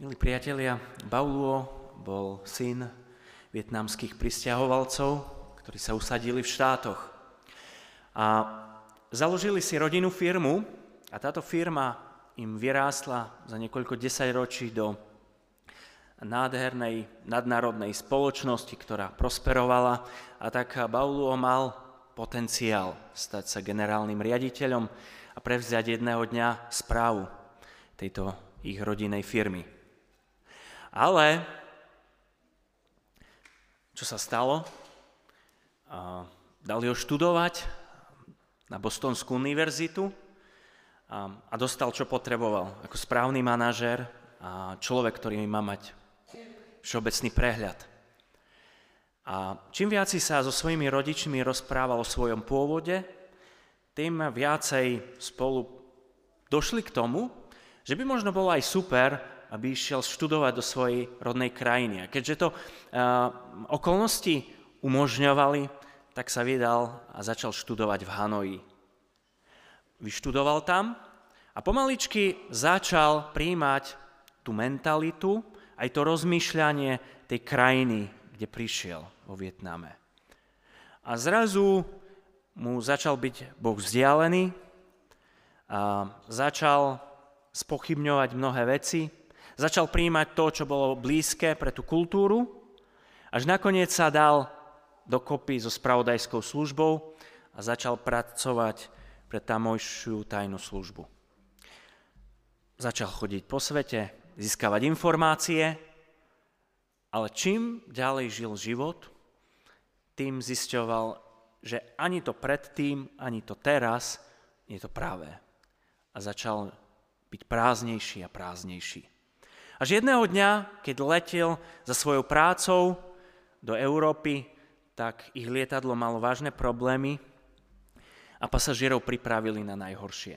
Milí priatelia, Bauluo bol syn vietnamských pristahovalcov, ktorí sa usadili v štátoch. A založili si rodinnú firmu a táto firma im vyrástla za niekoľko desaťročí do nádhernej nadnárodnej spoločnosti, ktorá prosperovala a tak Bauluo mal potenciál stať sa generálnym riaditeľom a prevziať jedného dňa správu tejto ich rodinnej firmy. Ale čo sa stalo? Dali ho študovať na Bostonskú univerzitu a dostal, čo potreboval. Ako správny manažer a človek, ktorý má mať všeobecný prehľad. A čím viac sa so svojimi rodičmi rozprával o svojom pôvode, tým viacej spolu došli k tomu, že by možno bolo aj super, aby išiel študovať do svojej rodnej krajiny. A keďže to uh, okolnosti umožňovali, tak sa vydal a začal študovať v Hanoji. Vyštudoval tam a pomaličky začal príjmať tú mentalitu, aj to rozmýšľanie tej krajiny, kde prišiel vo Vietname. A zrazu mu začal byť Boh vzdialený, a začal spochybňovať mnohé veci, Začal príjmať to, čo bolo blízke pre tú kultúru, až nakoniec sa dal dokopy so spravodajskou službou a začal pracovať pre tamojšiu tajnú službu. Začal chodiť po svete, získavať informácie, ale čím ďalej žil život, tým zisťoval, že ani to predtým, ani to teraz je to práve. A začal byť prázdnejší a prázdnejší. Až jedného dňa, keď letel za svojou prácou do Európy, tak ich lietadlo malo vážne problémy a pasažierov pripravili na najhoršie.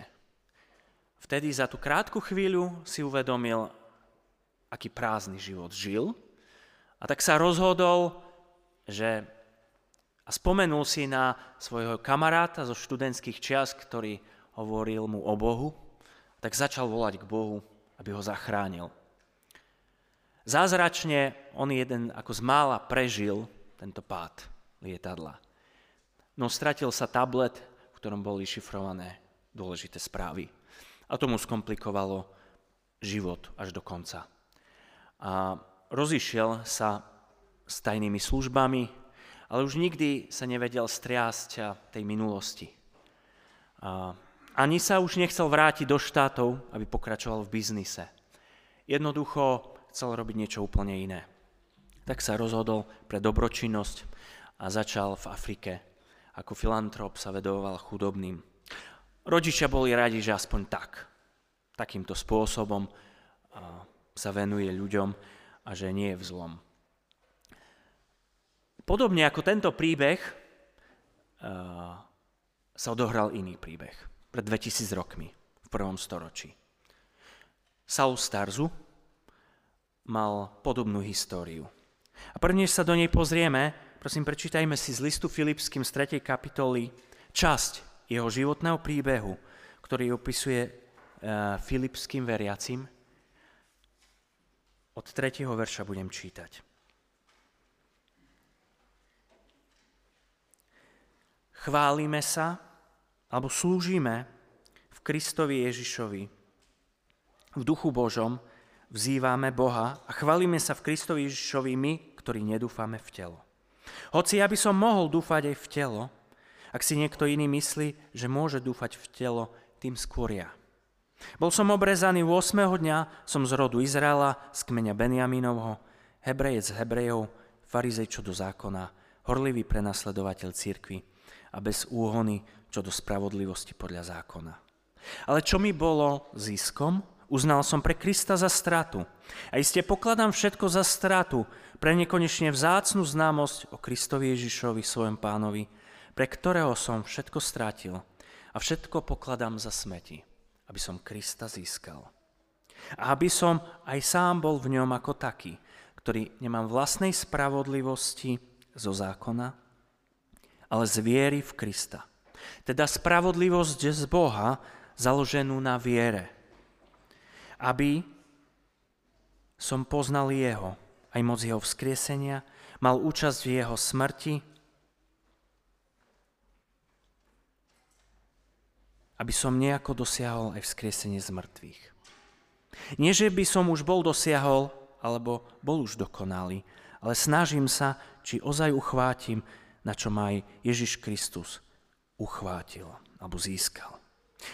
Vtedy za tú krátku chvíľu si uvedomil, aký prázdny život žil a tak sa rozhodol, že a spomenul si na svojho kamaráta zo študentských čias, ktorý hovoril mu o Bohu, tak začal volať k Bohu, aby ho zachránil. Zázračne on jeden ako z mála prežil tento pád lietadla. No stratil sa tablet, v ktorom boli šifrované dôležité správy. A tomu skomplikovalo život až do konca. A rozišiel sa s tajnými službami, ale už nikdy sa nevedel striasť tej minulosti. A ani sa už nechcel vrátiť do štátov, aby pokračoval v biznise. Jednoducho chcel robiť niečo úplne iné. Tak sa rozhodol pre dobročinnosť a začal v Afrike. Ako filantrop sa vedoval chudobným. Rodičia boli radi, že aspoň tak, takýmto spôsobom sa venuje ľuďom a že nie je v zlom. Podobne ako tento príbeh sa odohral iný príbeh pred 2000 rokmi v prvom storočí. Saul Starzu, mal podobnú históriu. A prvnež sa do nej pozrieme, prosím, prečítajme si z listu Filipským z 3. kapitoly časť jeho životného príbehu, ktorý opisuje uh, filipským veriacim. Od 3. verša budem čítať. Chválime sa, alebo slúžime v Kristovi Ježišovi, v duchu Božom, vzývame Boha a chvalíme sa v Kristovi Ježišovi my, ktorí nedúfame v telo. Hoci ja by som mohol dúfať aj v telo, ak si niekto iný myslí, že môže dúfať v telo, tým skôr ja. Bol som obrezaný 8. dňa, som z rodu Izraela, z kmeňa Benjaminovho, hebrejec Hebrejov, farizej čo do zákona, horlivý prenasledovateľ cirkvy a bez úhony čo do spravodlivosti podľa zákona. Ale čo mi bolo ziskom? Uznal som pre Krista za stratu. A iste pokladám všetko za stratu pre nekonečne vzácnu známosť o Kristovi Ježišovi, svojom pánovi, pre ktorého som všetko strátil a všetko pokladám za smeti, aby som Krista získal. A aby som aj sám bol v ňom ako taký, ktorý nemám vlastnej spravodlivosti zo zákona, ale z viery v Krista. Teda spravodlivosť z Boha, založenú na viere, aby som poznal jeho, aj moc jeho vzkriesenia, mal účasť v jeho smrti, aby som nejako dosiahol aj vzkriesenie z mŕtvych. Nie, že by som už bol dosiahol, alebo bol už dokonalý, ale snažím sa, či ozaj uchvátim, na čo ma aj Ježiš Kristus uchvátil alebo získal.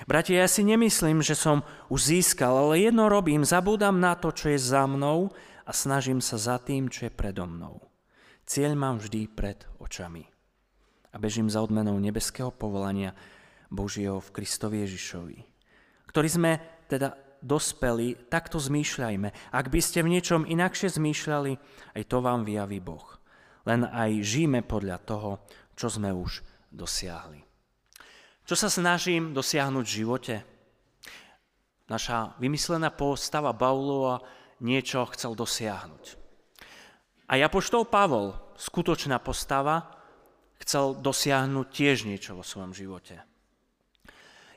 Bratia, ja si nemyslím, že som už získal, ale jedno robím, zabúdam na to, čo je za mnou a snažím sa za tým, čo je predo mnou. Cieľ mám vždy pred očami. A bežím za odmenou nebeského povolania, Božieho v Kristovi Ježišovi, ktorí sme teda dospeli, takto zmýšľajme. Ak by ste v niečom inakšie zmýšľali, aj to vám vyjaví Boh. Len aj žijeme podľa toho, čo sme už dosiahli. Čo sa snažím dosiahnuť v živote? Naša vymyslená postava Baulova niečo chcel dosiahnuť. A Apoštol Pavol, skutočná postava, chcel dosiahnuť tiež niečo vo svojom živote.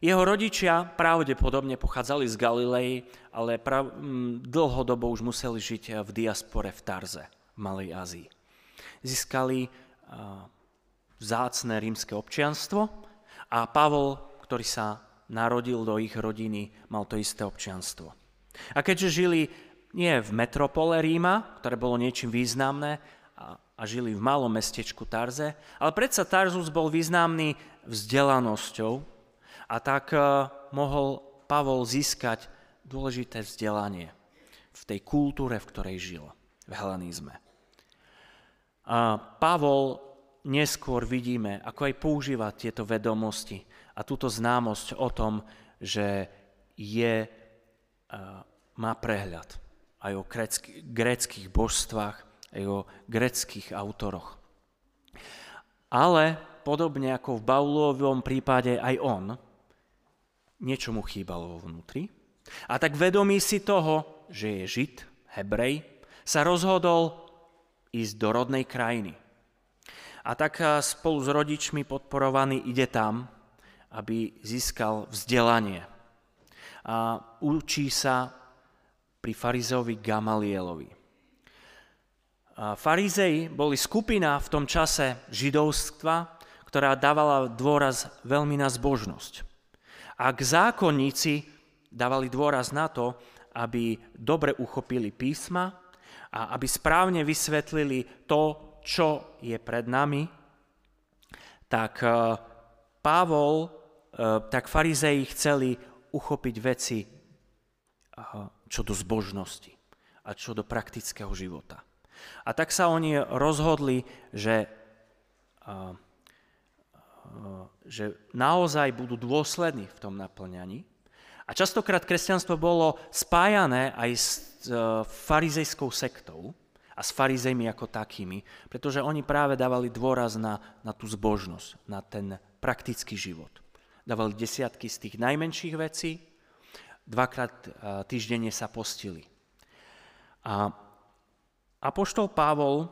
Jeho rodičia pravdepodobne pochádzali z Galilei, ale prav, m, dlhodobo už museli žiť v diaspore v Tarze, v Malej Ázii. Získali uh, vzácne rímske občianstvo a Pavol, ktorý sa narodil do ich rodiny, mal to isté občianstvo. A keďže žili nie v metropole Ríma, ktoré bolo niečím významné, a, a žili v malom mestečku Tarze, ale predsa Tarzus bol významný vzdelanosťou a tak eh, mohol Pavol získať dôležité vzdelanie v tej kultúre, v ktorej žil, v helenizme. A Pavol neskôr vidíme, ako aj používa tieto vedomosti a túto známosť o tom, že je, eh, má prehľad aj o gréckých božstvách, aj o gréckých autoroch. Ale podobne ako v Baulovom prípade aj on niečo mu chýbalo vo vnútri. A tak vedomí si toho, že je Žid, Hebrej, sa rozhodol ísť do rodnej krajiny. A tak spolu s rodičmi podporovaný ide tam, aby získal vzdelanie. A učí sa pri farizeovi Gamalielovi. A farizei boli skupina v tom čase židovstva, ktorá dávala dôraz veľmi na zbožnosť. Ak zákonníci dávali dôraz na to, aby dobre uchopili písma a aby správne vysvetlili to, čo je pred nami, tak eh, Pavol, eh, tak farizei chceli uchopiť veci eh, čo do zbožnosti a čo do praktického života. A tak sa oni rozhodli, že že naozaj budú dôslední v tom naplňaní. A častokrát kresťanstvo bolo spájané aj s farizejskou sektou a s farizejmi ako takými, pretože oni práve dávali dôraz na, na tú zbožnosť, na ten praktický život. Dávali desiatky z tých najmenších vecí, dvakrát eh, týždenne sa postili. A Apoštol Pavol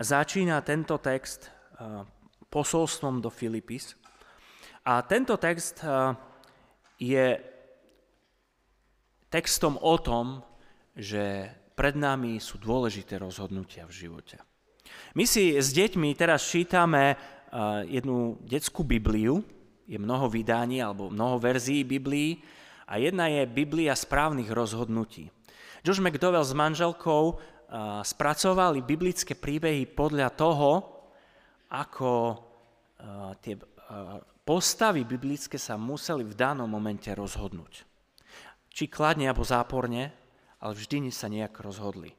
začína tento text posolstvom do Filipis. A tento text eh, je textom o tom, že pred nami sú dôležité rozhodnutia v živote. My si s deťmi teraz čítame eh, jednu detskú Bibliu, je mnoho vydaní alebo mnoho verzií Biblii a jedna je Biblia správnych rozhodnutí. Josh McDowell s manželkou eh, spracovali biblické príbehy podľa toho, ako uh, tie postavy biblické sa museli v danom momente rozhodnúť. Či kladne alebo záporne, ale vždy sa nejak rozhodli.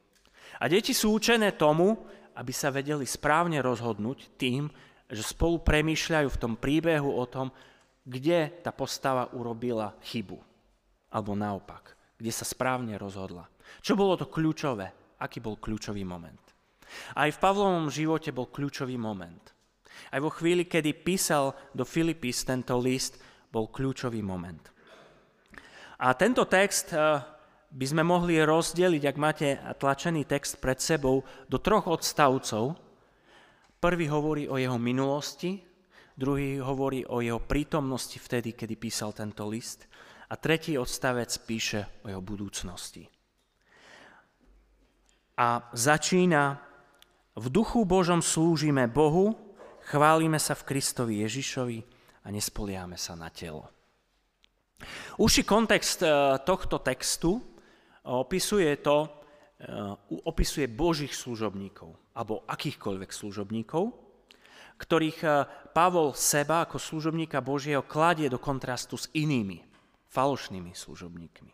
A deti sú učené tomu, aby sa vedeli správne rozhodnúť tým, že spolu premýšľajú v tom príbehu o tom, kde tá postava urobila chybu. Alebo naopak, kde sa správne rozhodla. Čo bolo to kľúčové? Aký bol kľúčový moment? Aj v Pavlovom živote bol kľúčový moment. Aj vo chvíli, kedy písal do Filipis tento list, bol kľúčový moment. A tento text eh, by sme mohli rozdeliť, ak máte tlačený text pred sebou, do troch odstavcov. Prvý hovorí o jeho minulosti, druhý hovorí o jeho prítomnosti vtedy, kedy písal tento list a tretí odstavec píše o jeho budúcnosti. a začína v duchu Božom slúžime Bohu, chválime sa v Kristovi Ježišovi a nespoliame sa na telo. Užší kontext e, tohto textu opisuje to, e, opisuje Božích služobníkov alebo akýchkoľvek služobníkov, ktorých e, Pavol seba ako služobníka Božieho kladie do kontrastu s inými falošnými služobníkmi.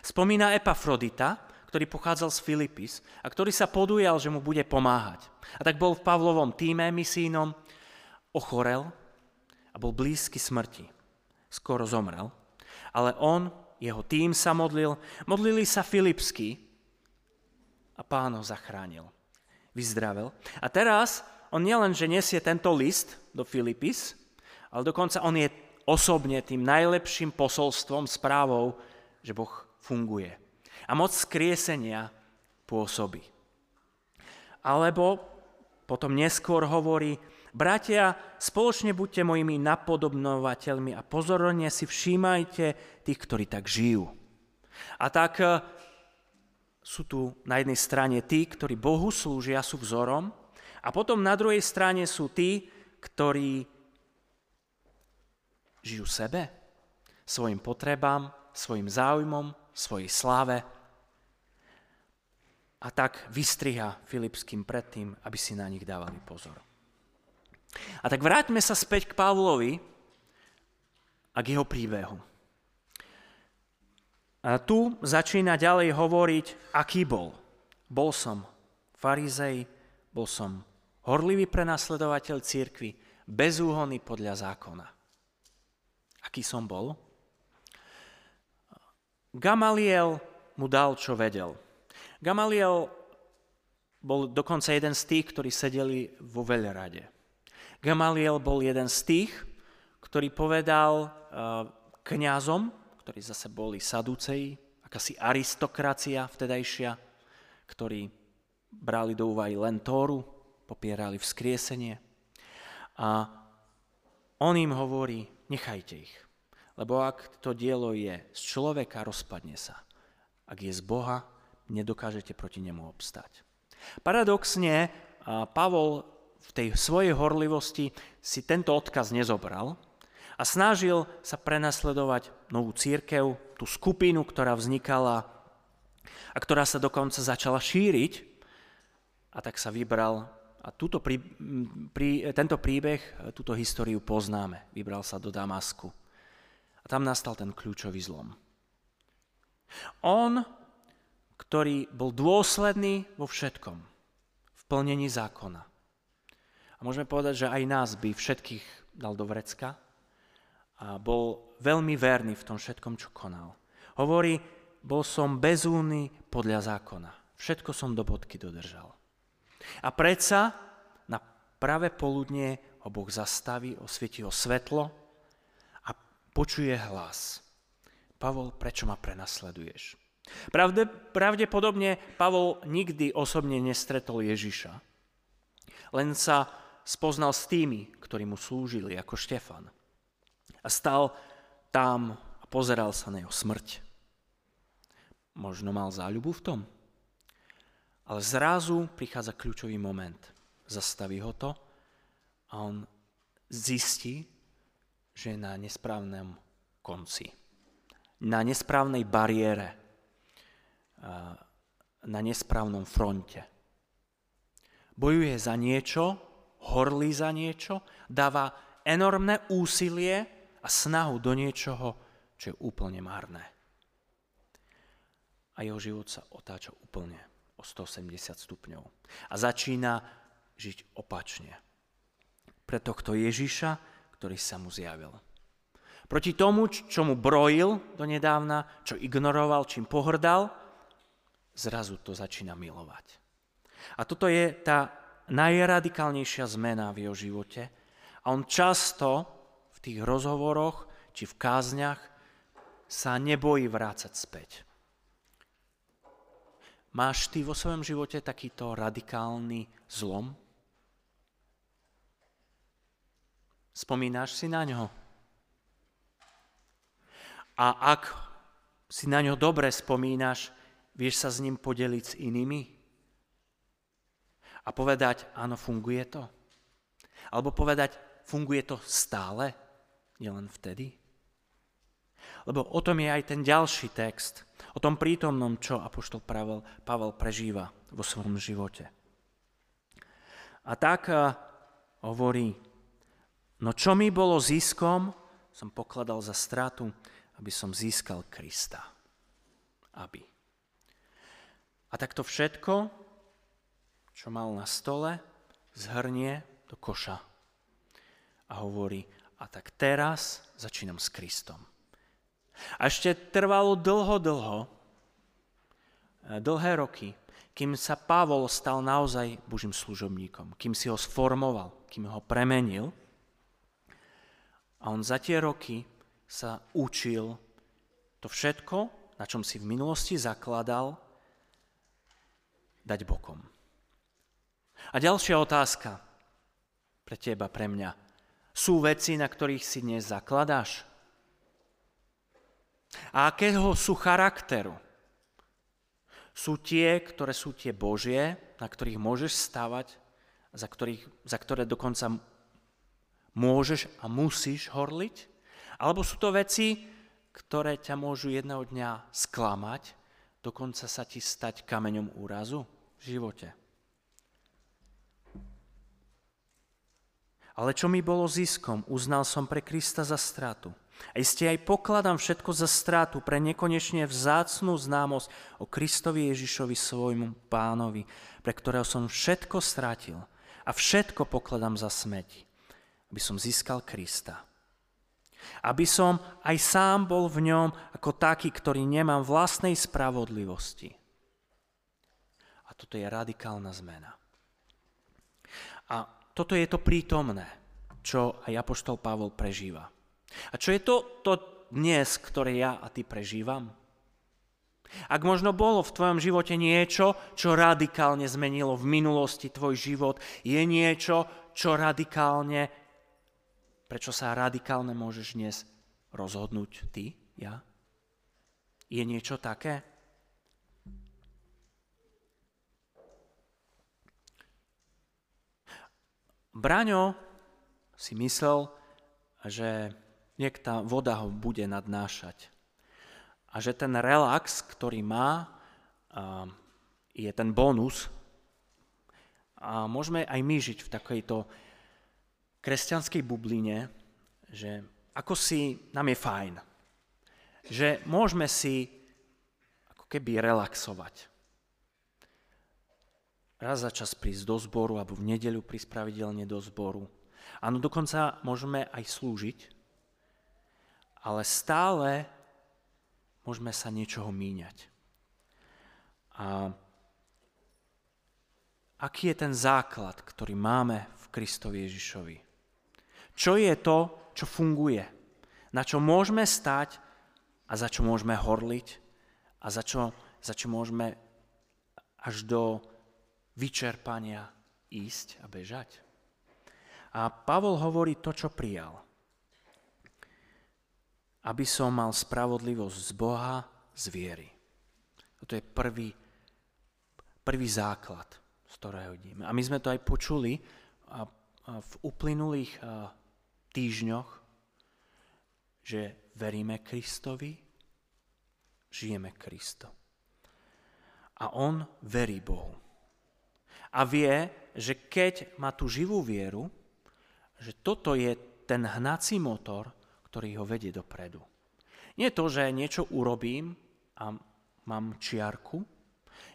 Spomína Epafrodita, ktorý pochádzal z Filipis a ktorý sa podujal, že mu bude pomáhať. A tak bol v Pavlovom týme misínom, ochorel a bol blízky smrti. Skoro zomrel. Ale on, jeho tým sa modlil, modlili sa Filipsky a pán ho zachránil. Vyzdravel. A teraz on nielen, že nesie tento list do Filipis, ale dokonca on je osobne tým najlepším posolstvom, správou, že Boh funguje. A moc skriesenia pôsobí. Alebo potom neskôr hovorí, bratia, spoločne buďte mojimi napodobnovateľmi a pozorne si všímajte tých, ktorí tak žijú. A tak e, sú tu na jednej strane tí, ktorí Bohu slúžia, sú vzorom, a potom na druhej strane sú tí, ktorí žijú sebe, svojim potrebám, svojim záujmom, svojej sláve. A tak vystriha Filipským predtým, aby si na nich dávali pozor. A tak vráťme sa späť k Pavlovi a k jeho príbehu. A tu začína ďalej hovoriť, aký bol. Bol som farizej, bol som horlivý prenasledovateľ církvy, bezúhonný podľa zákona. Aký som bol? Gamaliel mu dal, čo vedel. Gamaliel bol dokonca jeden z tých, ktorí sedeli vo veľrade. Gamaliel bol jeden z tých, ktorý povedal uh, kňazom, ktorí zase boli sadúceji, akási aristokracia vtedajšia, ktorí brali do úvahy len Tóru, popierali vzkriesenie. A on im hovorí, nechajte ich. Lebo ak to dielo je z človeka, rozpadne sa. Ak je z Boha, nedokážete proti nemu obstať. Paradoxne, Pavol v tej svojej horlivosti si tento odkaz nezobral a snažil sa prenasledovať novú církev, tú skupinu, ktorá vznikala a ktorá sa dokonca začala šíriť. A tak sa vybral a túto prí, prí, tento príbeh, túto históriu poznáme. Vybral sa do Damasku. A tam nastal ten kľúčový zlom. On, ktorý bol dôsledný vo všetkom, v plnení zákona. A môžeme povedať, že aj nás by všetkých dal do vrecka a bol veľmi verný v tom všetkom, čo konal. Hovorí, bol som bezúny podľa zákona. Všetko som do bodky dodržal. A predsa na pravé poludnie ho Boh zastaví, osvietí ho svetlo a počuje hlas. Pavol, prečo ma prenasleduješ? Pravde, pravdepodobne Pavol nikdy osobne nestretol Ježiša. Len sa spoznal s tými, ktorí mu slúžili, ako Štefan. A stal tam a pozeral sa na jeho smrť. Možno mal záľubu v tom? Ale zrazu prichádza kľúčový moment. Zastaví ho to a on zistí, že je na nesprávnom konci. Na nesprávnej bariére. Na nesprávnom fronte. Bojuje za niečo, horlí za niečo, dáva enormné úsilie a snahu do niečoho, čo je úplne márne. A jeho život sa otáča úplne o 180 stupňov. A začína žiť opačne. Pre tohto Ježiša, ktorý sa mu zjavil. Proti tomu, čo mu brojil donedávna, čo ignoroval, čím pohrdal, zrazu to začína milovať. A toto je tá najradikálnejšia zmena v jeho živote. A on často v tých rozhovoroch či v kázniach sa nebojí vrácať späť. Máš ty vo svojom živote takýto radikálny zlom? Spomínaš si na ňo? A ak si na ňo dobre spomínaš, vieš sa s ním podeliť s inými? A povedať, áno, funguje to. Alebo povedať, funguje to stále, nielen vtedy. Lebo o tom je aj ten ďalší text, o tom prítomnom, čo apoštol Pavel, Pavel prežíva vo svojom živote. A tak uh, hovorí, no čo mi bolo ziskom, som pokladal za stratu, aby som získal Krista. Aby. A takto všetko, čo mal na stole, zhrnie do koša. A hovorí, a tak teraz začínam s Kristom. A ešte trvalo dlho, dlho, eh, dlhé roky, kým sa Pavol stal naozaj Božím služobníkom, kým si ho sformoval, kým ho premenil. A on za tie roky sa učil to všetko, na čom si v minulosti zakladal, dať bokom. A ďalšia otázka pre teba, pre mňa. Sú veci, na ktorých si dnes zakladáš? A akého sú charakteru? Sú tie, ktoré sú tie Božie, na ktorých môžeš stavať, za, ktorých, za ktoré dokonca môžeš a musíš horliť? Alebo sú to veci, ktoré ťa môžu jedného dňa sklamať, dokonca sa ti stať kameňom úrazu v živote? Ale čo mi bolo ziskom, uznal som pre Krista za stratu. A iste aj pokladám všetko za stratu pre nekonečne vzácnú známosť o Kristovi Ježišovi svojmu pánovi, pre ktorého som všetko strátil a všetko pokladám za smeti, aby som získal Krista. Aby som aj sám bol v ňom ako taký, ktorý nemám vlastnej spravodlivosti. A toto je radikálna zmena. A toto je to prítomné, čo aj Apoštol Pavol prežíva. A čo je to, to dnes, ktoré ja a ty prežívam? Ak možno bolo v tvojom živote niečo, čo radikálne zmenilo v minulosti tvoj život, je niečo, čo radikálne, prečo sa radikálne môžeš dnes rozhodnúť ty, ja? Je niečo také? Braňo si myslel, že niek tá voda ho bude nadnášať. A že ten relax, ktorý má, je ten bonus. A môžeme aj my žiť v takejto kresťanskej bubline, že ako si nám je fajn. Že môžeme si ako keby relaxovať raz za čas prísť do zboru alebo v nedeľu prísť pravidelne do zboru. Áno, dokonca môžeme aj slúžiť, ale stále môžeme sa niečoho míňať. A aký je ten základ, ktorý máme v Kristovi Ježišovi? Čo je to, čo funguje? Na čo môžeme stať a za čo môžeme horliť a za čo, za čo môžeme až do vyčerpania ísť a bežať. A Pavol hovorí to, čo prijal. Aby som mal spravodlivosť z Boha, z viery. Toto je prvý, prvý základ, z ktorého ideme. A my sme to aj počuli a, a v uplynulých a, týždňoch, že veríme Kristovi, žijeme Kristo. A on verí Bohu a vie, že keď má tú živú vieru, že toto je ten hnací motor, ktorý ho vedie dopredu. Nie to, že niečo urobím a mám čiarku,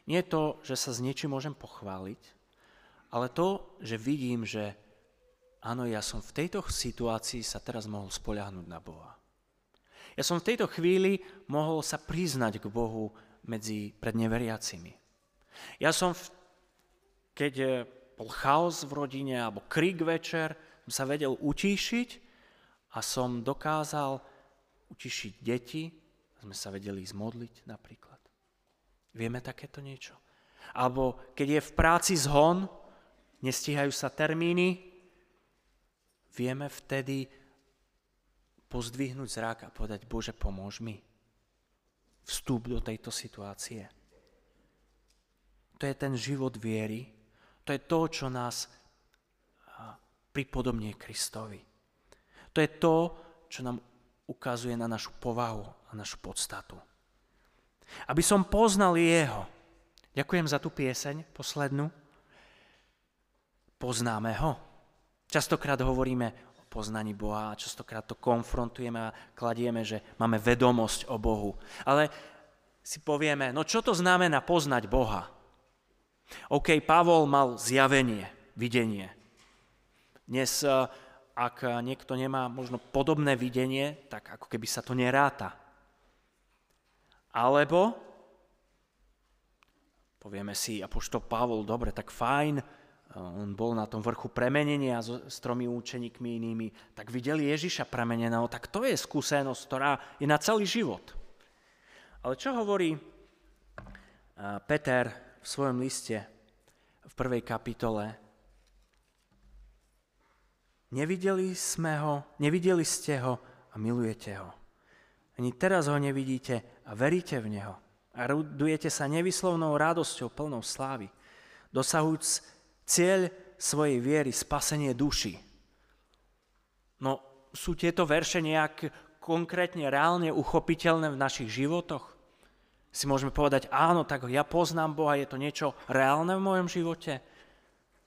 nie to, že sa s niečím môžem pochváliť, ale to, že vidím, že áno, ja som v tejto situácii sa teraz mohol spoľahnúť na Boha. Ja som v tejto chvíli mohol sa priznať k Bohu medzi pred neveriacimi. Ja som v keď bol chaos v rodine alebo krik večer, som sa vedel utíšiť a som dokázal utišiť deti, sme sa vedeli zmodliť napríklad. Vieme takéto niečo? Alebo keď je v práci zhon, nestíhajú sa termíny, vieme vtedy pozdvihnúť zrak a povedať, Bože, pomôž mi. Vstup do tejto situácie. To je ten život viery, To je to, čo nás pripodobnie Kristovi. To je to, čo nám ukazuje na našu povahu a našu podstatu. Aby som poznal Jeho. Ďakujem za tú pieseň, poslednú. Poznáme Ho. Častokrát hovoríme o poznaní Boha a častokrát to konfrontujeme a kladieme, že máme vedomosť o Bohu. Ale si povieme, no čo to znamená poznať Boha? OK, Pavol mal zjavenie, videnie. Dnes ak niekto nemá možno podobné videnie, tak ako keby sa to neráta. Alebo povieme si, apoštol Pavol, dobre, tak fajn, on bol na tom vrchu premenenia s tromi účeníkmi inými, tak videli Ježiša premeneného, tak to je skúsenosť, ktorá je na celý život. Ale čo hovorí Peter svojom liste v prvej kapitole, Nevideli sme ho, nevideli ste ho a milujete ho. Ani teraz ho nevidíte a veríte v neho. A radujete sa nevyslovnou radosťou plnou slávy, dosahujúc cieľ svojej viery, spasenie duši. No, sú tieto verše nejak konkrétne, reálne uchopiteľné v našich životoch? Si môžeme povedať, áno, tak ja poznám Boha, je to niečo reálne v mojom živote?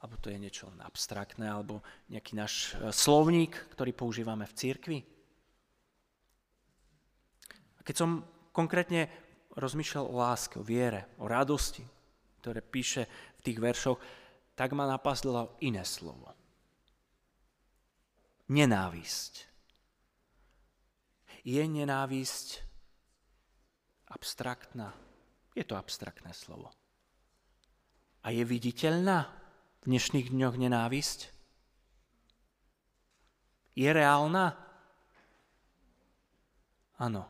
alebo to je niečo abstraktné, alebo nejaký náš e, slovník, ktorý používame v církvi. A keď som konkrétne rozmýšľal o láske, o viere, o radosti, ktoré píše v tých veršoch, tak ma napadlo iné slovo. Nenávisť. Je nenávisť abstraktná? Je to abstraktné slovo. A je viditeľná? v dnešných dňoch nenávisť? Je reálna? Áno.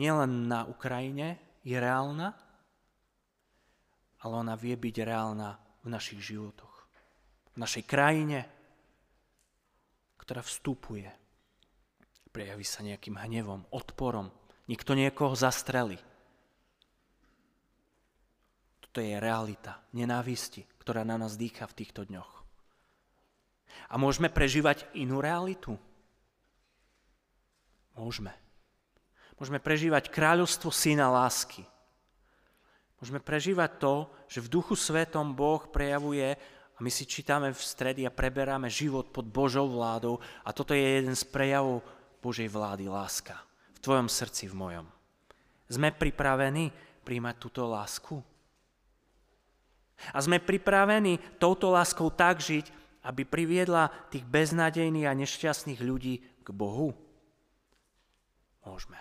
Nielen na Ukrajine je reálna, ale ona vie byť reálna v našich životoch. V našej krajine, ktorá vstupuje. Prejaví sa nejakým hnevom, odporom. Nikto niekoho zastreli. To je realita nenávisti, ktorá na nás dýcha v týchto dňoch. A môžeme prežívať inú realitu? Môžeme. Môžeme prežívať kráľovstvo syna lásky. Môžeme prežívať to, že v duchu svetom Boh prejavuje a my si čítame v stredy a preberáme život pod Božou vládou a toto je jeden z prejavov Božej vlády, láska. Tvojom srdci, v mojom. Sme pripravení príjmať túto lásku? A sme pripravení touto láskou tak žiť, aby priviedla tých beznadejných a nešťastných ľudí k Bohu? Môžeme.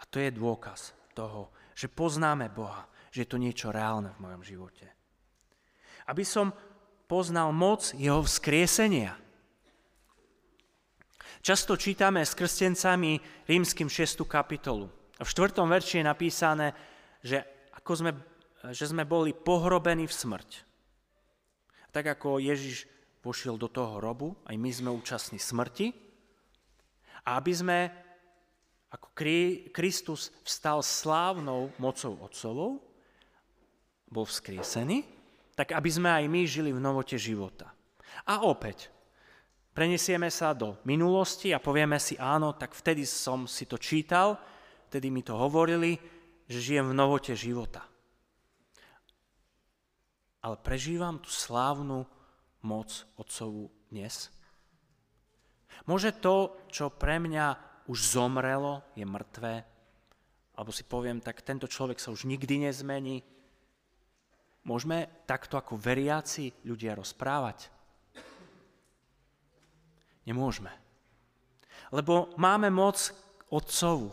A to je dôkaz toho, že poznáme Boha, že je to niečo reálne v mojom živote. Aby som poznal moc jeho vzkriesenia. Často čítame s krstencami rímským 6. kapitolu. V 4. verši je napísané, že ako sme že sme boli pohrobení v smrť. Tak ako Ježiš vošiel do toho hrobu, aj my sme účastní smrti, a aby sme, ako Kristus vstal slávnou mocou Otcovou, bol vzkriesený, tak aby sme aj my žili v novote života. A opäť, prenesieme sa do minulosti a povieme si, áno, tak vtedy som si to čítal, vtedy mi to hovorili, že žijem v novote života ale prežívam tú slávnu moc Otcovú dnes? Môže to, čo pre mňa už zomrelo, je mŕtvé, alebo si poviem, tak tento človek sa už nikdy nezmení. Môžeme takto ako veriaci ľudia rozprávať? Nemôžeme. Lebo máme moc Otcovu.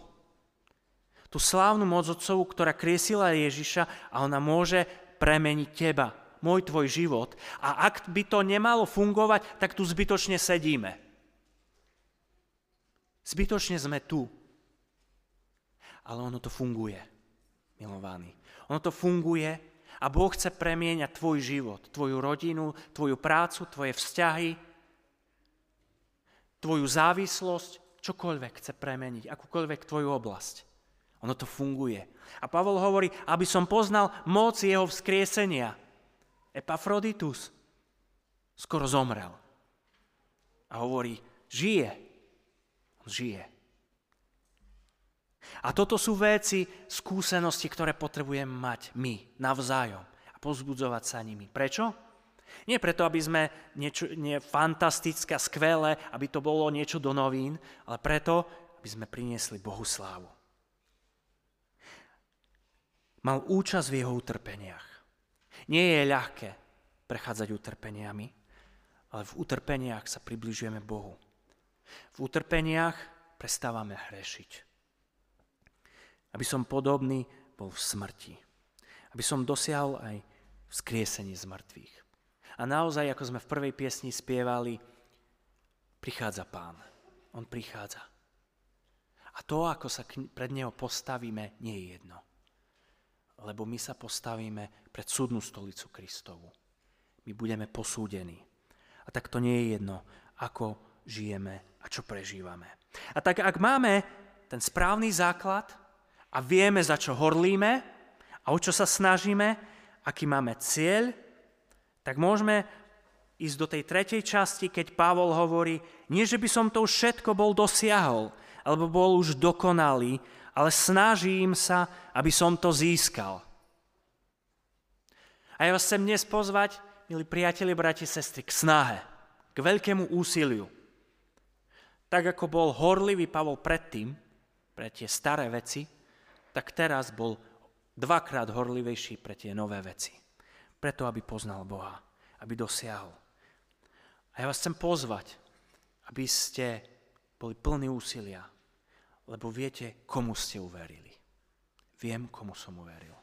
Tú slávnu moc Otcovu, ktorá kriesila Ježiša a ona môže premeniť teba môj tvoj život. A ak by to nemalo fungovať, tak tu zbytočne sedíme. Zbytočne sme tu. Ale ono to funguje, milovaný. Ono to funguje a Boh chce premieňať tvoj život, tvoju rodinu, tvoju prácu, tvoje vzťahy, tvoju závislosť, čokoľvek chce premeniť, akúkoľvek tvoju oblasť. Ono to funguje. A Pavol hovorí, aby som poznal moc jeho vzkriesenia. Epafroditus skoro zomrel. A hovorí, žije. On žije. A toto sú veci, skúsenosti, ktoré potrebujeme mať my navzájom a pozbudzovať sa nimi. Prečo? Nie preto, aby sme niečo nie fantastické, skvelé, aby to bolo niečo do novín, ale preto, aby sme priniesli Bohu slávu. Mal účasť v jeho utrpeniach. Nie je ľahké prechádzať utrpeniami, ale v utrpeniach sa približujeme Bohu. V utrpeniach prestávame hrešiť. Aby som podobný bol v smrti. Aby som dosiahol aj vzkriesenie z mŕtvych. A naozaj, ako sme v prvej piesni spievali, prichádza pán. On prichádza. A to, ako sa pred neho postavíme, nie je jedno. Lebo my sa postavíme pred súdnu stolicu Kristovu. My budeme posúdení. A tak to nie je jedno, ako žijeme a čo prežívame. A tak ak máme ten správny základ a vieme, za čo horlíme a o čo sa snažíme, aký máme cieľ, tak môžeme ísť do tej tretej časti, keď Pavol hovorí, nie že by som to všetko bol dosiahol, alebo bol už dokonalý, ale snažím sa, aby som to získal. A ja vás chcem dnes pozvať, milí priatelia, brati, sestry, k snahe, k veľkému úsiliu. Tak ako bol horlivý Pavol predtým, pre tie staré veci, tak teraz bol dvakrát horlivejší pre tie nové veci preto, aby poznal Boha, aby dosiahol. A ja vás chcem pozvať, aby ste boli plní úsilia, lebo viete, komu ste uverili. Viem, komu som uveril.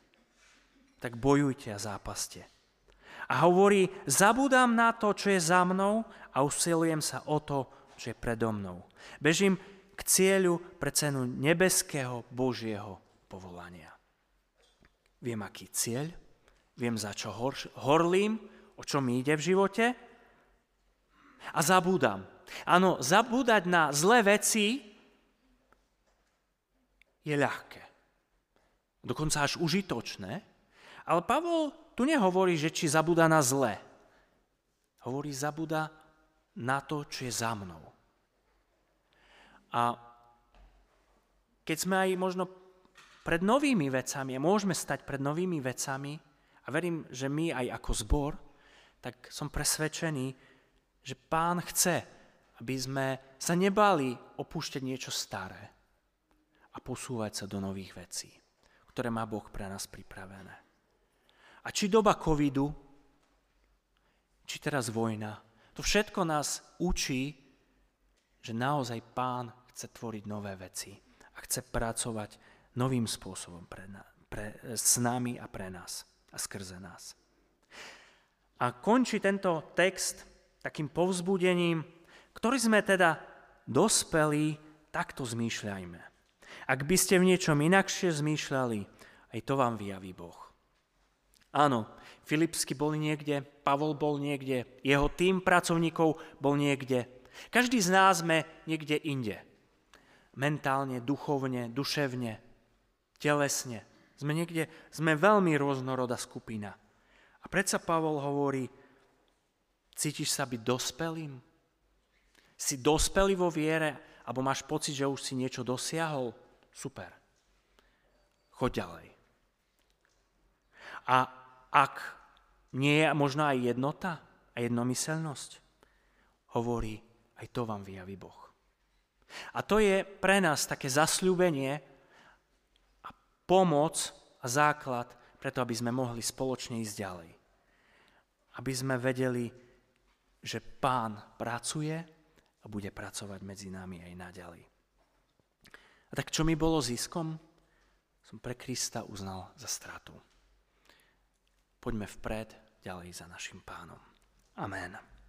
Tak bojujte a zápaste. A hovorí, zabudám na to, čo je za mnou a usilujem sa o to, čo je predo mnou. Bežím k cieľu pre cenu nebeského Božieho povolania. Viem, aký cieľ, viem za čo hor, horlím, o čo mi ide v živote a zabúdam. Áno, zabúdať na zlé veci je ľahké. Dokonca až užitočné. Ale Pavol tu nehovorí, že či zabúda na zlé. Hovorí, zabúda na to, čo je za mnou. A keď sme aj možno pred novými vecami, môžeme stať pred novými vecami, verím, že my aj ako zbor, tak som presvedčený, že pán chce, aby sme sa nebali opúšťať niečo staré a posúvať sa do nových vecí, ktoré má Boh pre nás pripravené. A či doba covidu, či teraz vojna, to všetko nás učí, že naozaj pán chce tvoriť nové veci a chce pracovať novým spôsobom pre, pre, s nami a pre nás a skrze nás. A končí tento text takým povzbudením, ktorý sme teda dospeli, takto zmýšľajme. Ak by ste v niečom inakšie zmýšľali, aj to vám vyjaví Boh. Áno, Filipsky boli niekde, Pavol bol niekde, jeho tým pracovníkov bol niekde. Každý z nás sme niekde inde. Mentálne, duchovne, duševne, telesne. Sme niekde, sme veľmi rôznorodá skupina. A predsa Pavol hovorí, cítiš sa byť dospelým? Si dospelý vo viere, alebo máš pocit, že už si niečo dosiahol? Super. Choď ďalej. A ak nie je možno aj jednota a jednomyselnosť, hovorí, aj to vám vyjaví Boh. A to je pre nás také zasľúbenie, pomoc a základ preto, aby sme mohli spoločne ísť ďalej. Aby sme vedeli, že Pán pracuje a bude pracovať medzi nami aj naďalej. A tak čo mi bolo ziskom? Som pre Krista uznal za stratu. Poďme vpred, ďalej za našim pánom. Amen.